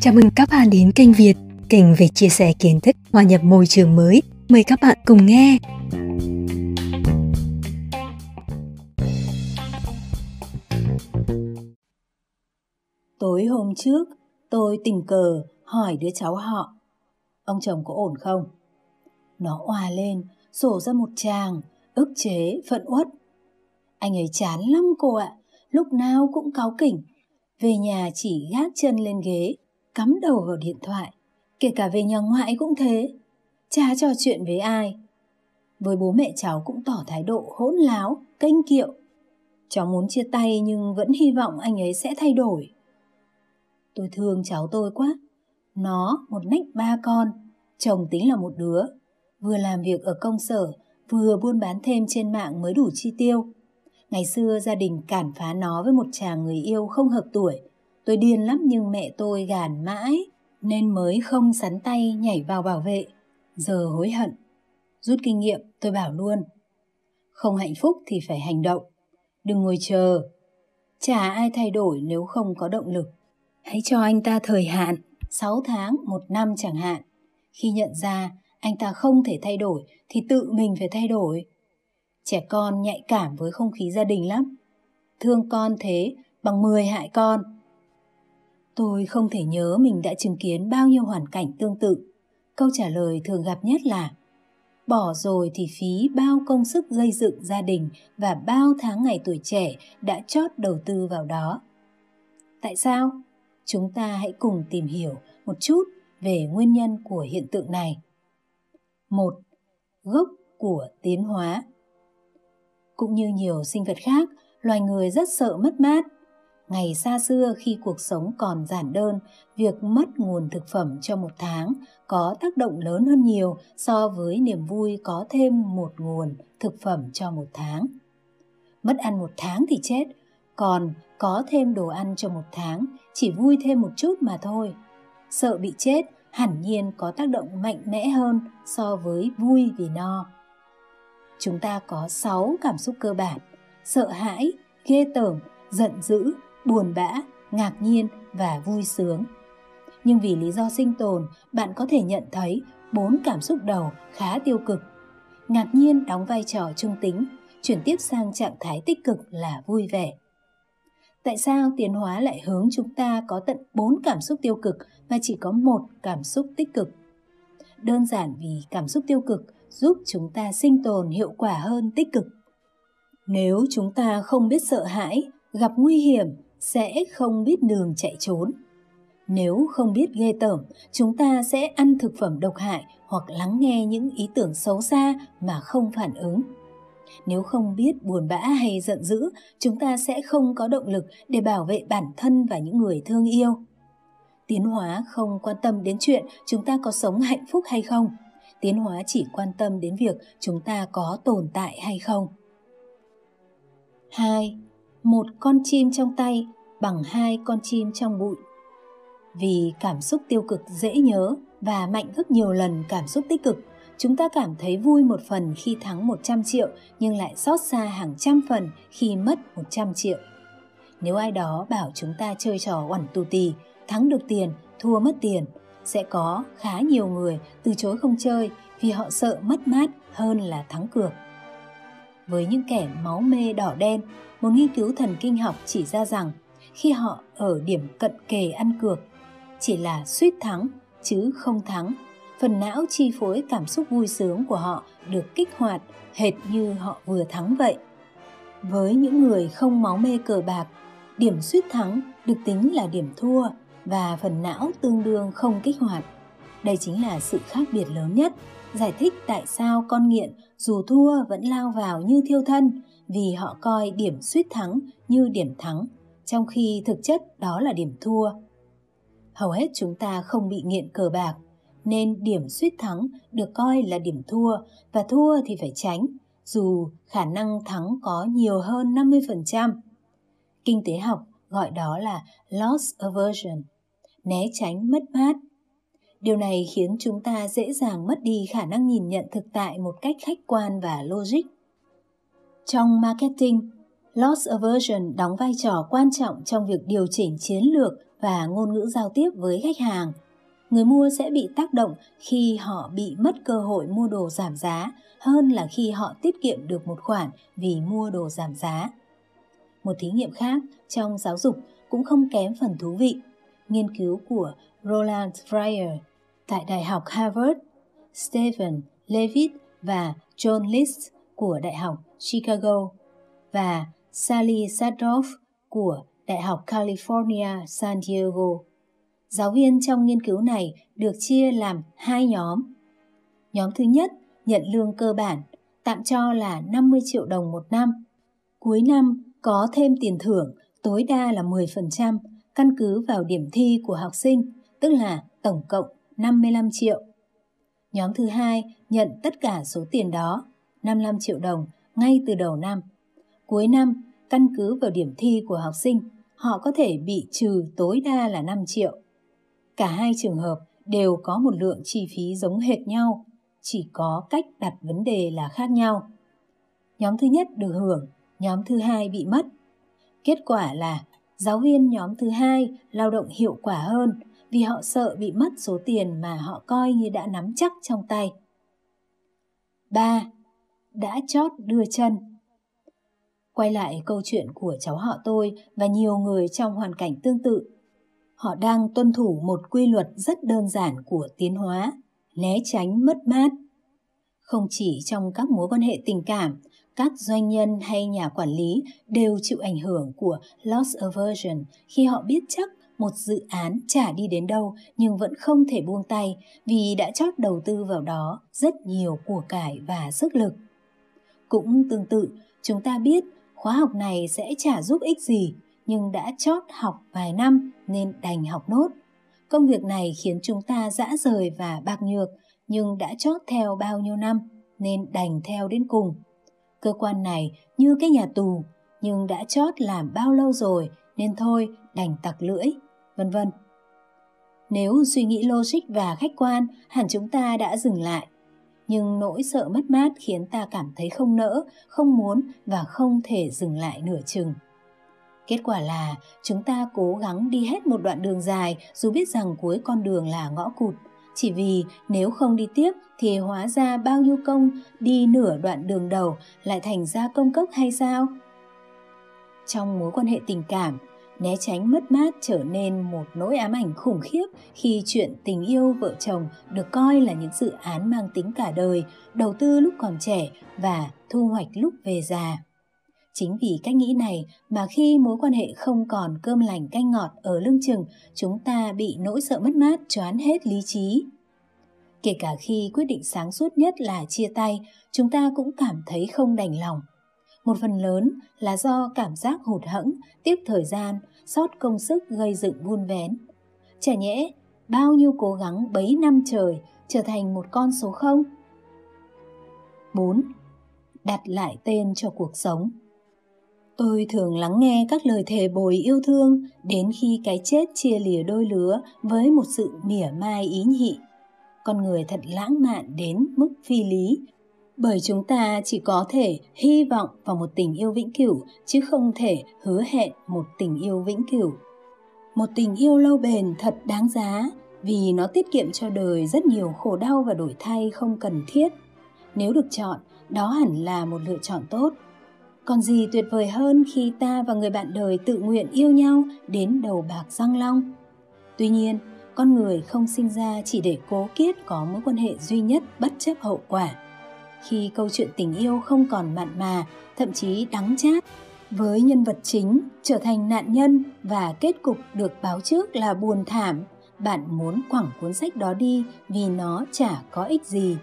Chào mừng các bạn đến kênh Việt, kênh về chia sẻ kiến thức hòa nhập môi trường mới. Mời các bạn cùng nghe. Tối hôm trước, tôi tình cờ hỏi đứa cháu họ, ông chồng có ổn không? Nó òa lên, sổ ra một tràng, ức chế, phận uất. Anh ấy chán lắm cô ạ, lúc nào cũng cáu kỉnh. Về nhà chỉ gác chân lên ghế, cắm đầu vào điện thoại. Kể cả về nhà ngoại cũng thế. Chả trò chuyện với ai. Với bố mẹ cháu cũng tỏ thái độ hỗn láo, kênh kiệu. Cháu muốn chia tay nhưng vẫn hy vọng anh ấy sẽ thay đổi. Tôi thương cháu tôi quá. Nó một nách ba con, chồng tính là một đứa. Vừa làm việc ở công sở, vừa buôn bán thêm trên mạng mới đủ chi tiêu. Ngày xưa gia đình cản phá nó với một chàng người yêu không hợp tuổi. Tôi điên lắm nhưng mẹ tôi gàn mãi, nên mới không sắn tay nhảy vào bảo vệ. Giờ hối hận. Rút kinh nghiệm, tôi bảo luôn. Không hạnh phúc thì phải hành động. Đừng ngồi chờ. Chả ai thay đổi nếu không có động lực. Hãy cho anh ta thời hạn, 6 tháng, một năm chẳng hạn. Khi nhận ra anh ta không thể thay đổi thì tự mình phải thay đổi. Trẻ con nhạy cảm với không khí gia đình lắm. Thương con thế bằng 10 hại con. Tôi không thể nhớ mình đã chứng kiến bao nhiêu hoàn cảnh tương tự. Câu trả lời thường gặp nhất là Bỏ rồi thì phí bao công sức gây dựng gia đình và bao tháng ngày tuổi trẻ đã chót đầu tư vào đó. Tại sao? Chúng ta hãy cùng tìm hiểu một chút về nguyên nhân của hiện tượng này. Một, gốc của tiến hóa. Cũng như nhiều sinh vật khác, loài người rất sợ mất mát. Ngày xa xưa khi cuộc sống còn giản đơn, việc mất nguồn thực phẩm cho một tháng có tác động lớn hơn nhiều so với niềm vui có thêm một nguồn thực phẩm cho một tháng. Mất ăn một tháng thì chết, còn có thêm đồ ăn cho một tháng chỉ vui thêm một chút mà thôi. Sợ bị chết hẳn nhiên có tác động mạnh mẽ hơn so với vui vì no. Chúng ta có 6 cảm xúc cơ bản: sợ hãi, ghê tởm, giận dữ, buồn bã, ngạc nhiên và vui sướng. Nhưng vì lý do sinh tồn, bạn có thể nhận thấy bốn cảm xúc đầu khá tiêu cực. Ngạc nhiên đóng vai trò trung tính, chuyển tiếp sang trạng thái tích cực là vui vẻ. Tại sao tiến hóa lại hướng chúng ta có tận 4 cảm xúc tiêu cực và chỉ có một cảm xúc tích cực? Đơn giản vì cảm xúc tiêu cực giúp chúng ta sinh tồn hiệu quả hơn tích cực. Nếu chúng ta không biết sợ hãi, gặp nguy hiểm sẽ không biết đường chạy trốn. Nếu không biết ghê tởm, chúng ta sẽ ăn thực phẩm độc hại hoặc lắng nghe những ý tưởng xấu xa mà không phản ứng. Nếu không biết buồn bã hay giận dữ, chúng ta sẽ không có động lực để bảo vệ bản thân và những người thương yêu. Tiến hóa không quan tâm đến chuyện chúng ta có sống hạnh phúc hay không. Tiến hóa chỉ quan tâm đến việc chúng ta có tồn tại hay không. 2. Một con chim trong tay bằng hai con chim trong bụi. Vì cảm xúc tiêu cực dễ nhớ và mạnh gấp nhiều lần cảm xúc tích cực, chúng ta cảm thấy vui một phần khi thắng 100 triệu nhưng lại xót xa hàng trăm phần khi mất 100 triệu. Nếu ai đó bảo chúng ta chơi trò oẳn tù tì, thắng được tiền, thua mất tiền, sẽ có khá nhiều người từ chối không chơi vì họ sợ mất mát hơn là thắng cược. Với những kẻ máu mê đỏ đen, một nghiên cứu thần kinh học chỉ ra rằng khi họ ở điểm cận kề ăn cược, chỉ là suýt thắng chứ không thắng phần não chi phối cảm xúc vui sướng của họ được kích hoạt hệt như họ vừa thắng vậy. Với những người không máu mê cờ bạc, điểm suýt thắng được tính là điểm thua và phần não tương đương không kích hoạt. Đây chính là sự khác biệt lớn nhất, giải thích tại sao con nghiện dù thua vẫn lao vào như thiêu thân vì họ coi điểm suýt thắng như điểm thắng, trong khi thực chất đó là điểm thua. Hầu hết chúng ta không bị nghiện cờ bạc nên điểm suýt thắng được coi là điểm thua và thua thì phải tránh, dù khả năng thắng có nhiều hơn 50%. Kinh tế học gọi đó là loss aversion, né tránh mất mát. Điều này khiến chúng ta dễ dàng mất đi khả năng nhìn nhận thực tại một cách khách quan và logic. Trong marketing, Loss aversion đóng vai trò quan trọng trong việc điều chỉnh chiến lược và ngôn ngữ giao tiếp với khách hàng. Người mua sẽ bị tác động khi họ bị mất cơ hội mua đồ giảm giá hơn là khi họ tiết kiệm được một khoản vì mua đồ giảm giá. Một thí nghiệm khác trong giáo dục cũng không kém phần thú vị. Nghiên cứu của Roland Fryer tại Đại học Harvard, Stephen Levitt và John List của Đại học Chicago và Sally Sadoff của Đại học California San Diego. Giáo viên trong nghiên cứu này được chia làm hai nhóm. Nhóm thứ nhất nhận lương cơ bản, tạm cho là 50 triệu đồng một năm. Cuối năm có thêm tiền thưởng tối đa là 10% căn cứ vào điểm thi của học sinh, tức là tổng cộng 55 triệu. Nhóm thứ hai nhận tất cả số tiền đó, 55 triệu đồng, ngay từ đầu năm. Cuối năm, căn cứ vào điểm thi của học sinh, họ có thể bị trừ tối đa là 5 triệu. Cả hai trường hợp đều có một lượng chi phí giống hệt nhau, chỉ có cách đặt vấn đề là khác nhau. Nhóm thứ nhất được hưởng, nhóm thứ hai bị mất. Kết quả là giáo viên nhóm thứ hai lao động hiệu quả hơn vì họ sợ bị mất số tiền mà họ coi như đã nắm chắc trong tay. 3. Đã chót đưa chân Quay lại câu chuyện của cháu họ tôi và nhiều người trong hoàn cảnh tương tự. Họ đang tuân thủ một quy luật rất đơn giản của tiến hóa, né tránh mất mát. Không chỉ trong các mối quan hệ tình cảm, các doanh nhân hay nhà quản lý đều chịu ảnh hưởng của loss aversion khi họ biết chắc một dự án chả đi đến đâu nhưng vẫn không thể buông tay vì đã chót đầu tư vào đó rất nhiều của cải và sức lực. Cũng tương tự, chúng ta biết khóa học này sẽ chả giúp ích gì nhưng đã chót học vài năm nên đành học nốt. Công việc này khiến chúng ta dã rời và bạc nhược nhưng đã chót theo bao nhiêu năm nên đành theo đến cùng. Cơ quan này như cái nhà tù nhưng đã chót làm bao lâu rồi nên thôi đành tặc lưỡi vân vân. Nếu suy nghĩ logic và khách quan, hẳn chúng ta đã dừng lại. Nhưng nỗi sợ mất mát khiến ta cảm thấy không nỡ, không muốn và không thể dừng lại nửa chừng. Kết quả là chúng ta cố gắng đi hết một đoạn đường dài dù biết rằng cuối con đường là ngõ cụt. Chỉ vì nếu không đi tiếp thì hóa ra bao nhiêu công đi nửa đoạn đường đầu lại thành ra công cốc hay sao? Trong mối quan hệ tình cảm, né tránh mất mát trở nên một nỗi ám ảnh khủng khiếp khi chuyện tình yêu vợ chồng được coi là những dự án mang tính cả đời, đầu tư lúc còn trẻ và thu hoạch lúc về già. Chính vì cách nghĩ này mà khi mối quan hệ không còn cơm lành canh ngọt ở lưng chừng, chúng ta bị nỗi sợ mất mát choán hết lý trí. Kể cả khi quyết định sáng suốt nhất là chia tay, chúng ta cũng cảm thấy không đành lòng một phần lớn là do cảm giác hụt hẫng, tiếc thời gian, sót công sức gây dựng buôn vén. Chả nhẽ, bao nhiêu cố gắng bấy năm trời trở thành một con số không? 4. Đặt lại tên cho cuộc sống Tôi thường lắng nghe các lời thề bồi yêu thương đến khi cái chết chia lìa đôi lứa với một sự mỉa mai ý nhị. Con người thật lãng mạn đến mức phi lý, bởi chúng ta chỉ có thể hy vọng vào một tình yêu vĩnh cửu chứ không thể hứa hẹn một tình yêu vĩnh cửu. Một tình yêu lâu bền thật đáng giá vì nó tiết kiệm cho đời rất nhiều khổ đau và đổi thay không cần thiết. Nếu được chọn, đó hẳn là một lựa chọn tốt. Còn gì tuyệt vời hơn khi ta và người bạn đời tự nguyện yêu nhau đến đầu bạc răng long. Tuy nhiên, con người không sinh ra chỉ để cố kiết có mối quan hệ duy nhất bất chấp hậu quả khi câu chuyện tình yêu không còn mặn mà, thậm chí đắng chát, với nhân vật chính trở thành nạn nhân và kết cục được báo trước là buồn thảm, bạn muốn quẳng cuốn sách đó đi vì nó chả có ích gì.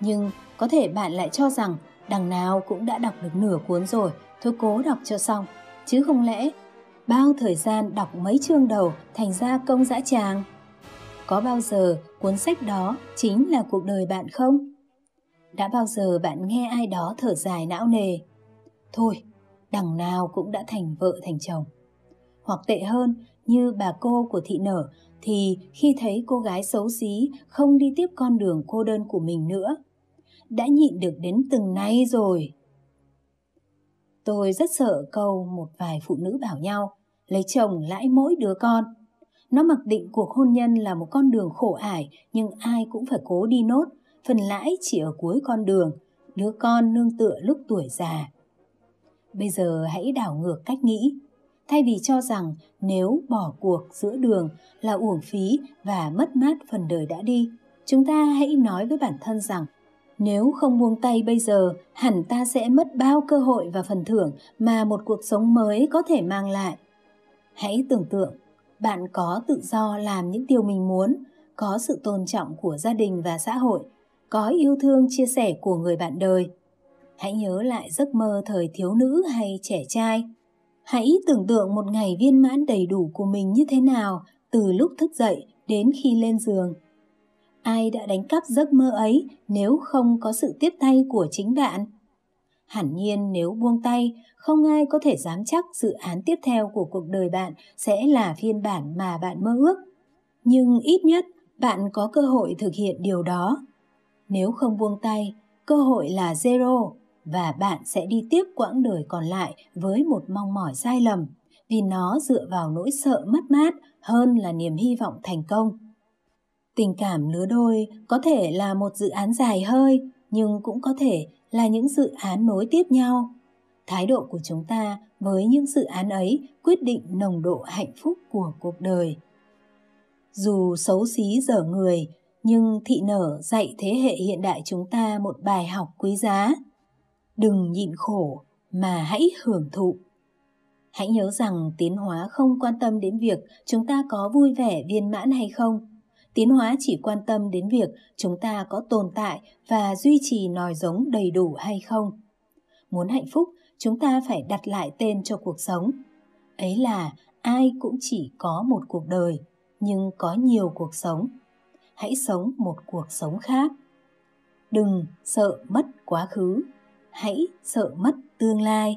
Nhưng có thể bạn lại cho rằng đằng nào cũng đã đọc được nửa cuốn rồi, thôi cố đọc cho xong, chứ không lẽ bao thời gian đọc mấy chương đầu thành ra công dã tràng. Có bao giờ cuốn sách đó chính là cuộc đời bạn không? Đã bao giờ bạn nghe ai đó thở dài não nề? Thôi, đằng nào cũng đã thành vợ thành chồng. Hoặc tệ hơn, như bà cô của thị nở, thì khi thấy cô gái xấu xí không đi tiếp con đường cô đơn của mình nữa, đã nhịn được đến từng nay rồi. Tôi rất sợ câu một vài phụ nữ bảo nhau, lấy chồng lãi mỗi đứa con. Nó mặc định cuộc hôn nhân là một con đường khổ ải, nhưng ai cũng phải cố đi nốt, phần lãi chỉ ở cuối con đường, đứa con nương tựa lúc tuổi già. Bây giờ hãy đảo ngược cách nghĩ. Thay vì cho rằng nếu bỏ cuộc giữa đường là uổng phí và mất mát phần đời đã đi, chúng ta hãy nói với bản thân rằng nếu không buông tay bây giờ, hẳn ta sẽ mất bao cơ hội và phần thưởng mà một cuộc sống mới có thể mang lại. Hãy tưởng tượng, bạn có tự do làm những điều mình muốn, có sự tôn trọng của gia đình và xã hội, có yêu thương chia sẻ của người bạn đời. Hãy nhớ lại giấc mơ thời thiếu nữ hay trẻ trai. Hãy tưởng tượng một ngày viên mãn đầy đủ của mình như thế nào từ lúc thức dậy đến khi lên giường ai đã đánh cắp giấc mơ ấy nếu không có sự tiếp tay của chính bạn? Hẳn nhiên nếu buông tay, không ai có thể dám chắc dự án tiếp theo của cuộc đời bạn sẽ là phiên bản mà bạn mơ ước. Nhưng ít nhất, bạn có cơ hội thực hiện điều đó. Nếu không buông tay, cơ hội là zero và bạn sẽ đi tiếp quãng đời còn lại với một mong mỏi sai lầm, vì nó dựa vào nỗi sợ mất mát hơn là niềm hy vọng thành công. Tình cảm lứa đôi có thể là một dự án dài hơi, nhưng cũng có thể là những dự án nối tiếp nhau. Thái độ của chúng ta với những dự án ấy quyết định nồng độ hạnh phúc của cuộc đời. Dù xấu xí dở người, nhưng thị nở dạy thế hệ hiện đại chúng ta một bài học quý giá. Đừng nhịn khổ mà hãy hưởng thụ. Hãy nhớ rằng tiến hóa không quan tâm đến việc chúng ta có vui vẻ viên mãn hay không, Tiến hóa chỉ quan tâm đến việc chúng ta có tồn tại và duy trì nòi giống đầy đủ hay không. Muốn hạnh phúc, chúng ta phải đặt lại tên cho cuộc sống. Ấy là ai cũng chỉ có một cuộc đời, nhưng có nhiều cuộc sống. Hãy sống một cuộc sống khác. Đừng sợ mất quá khứ, hãy sợ mất tương lai.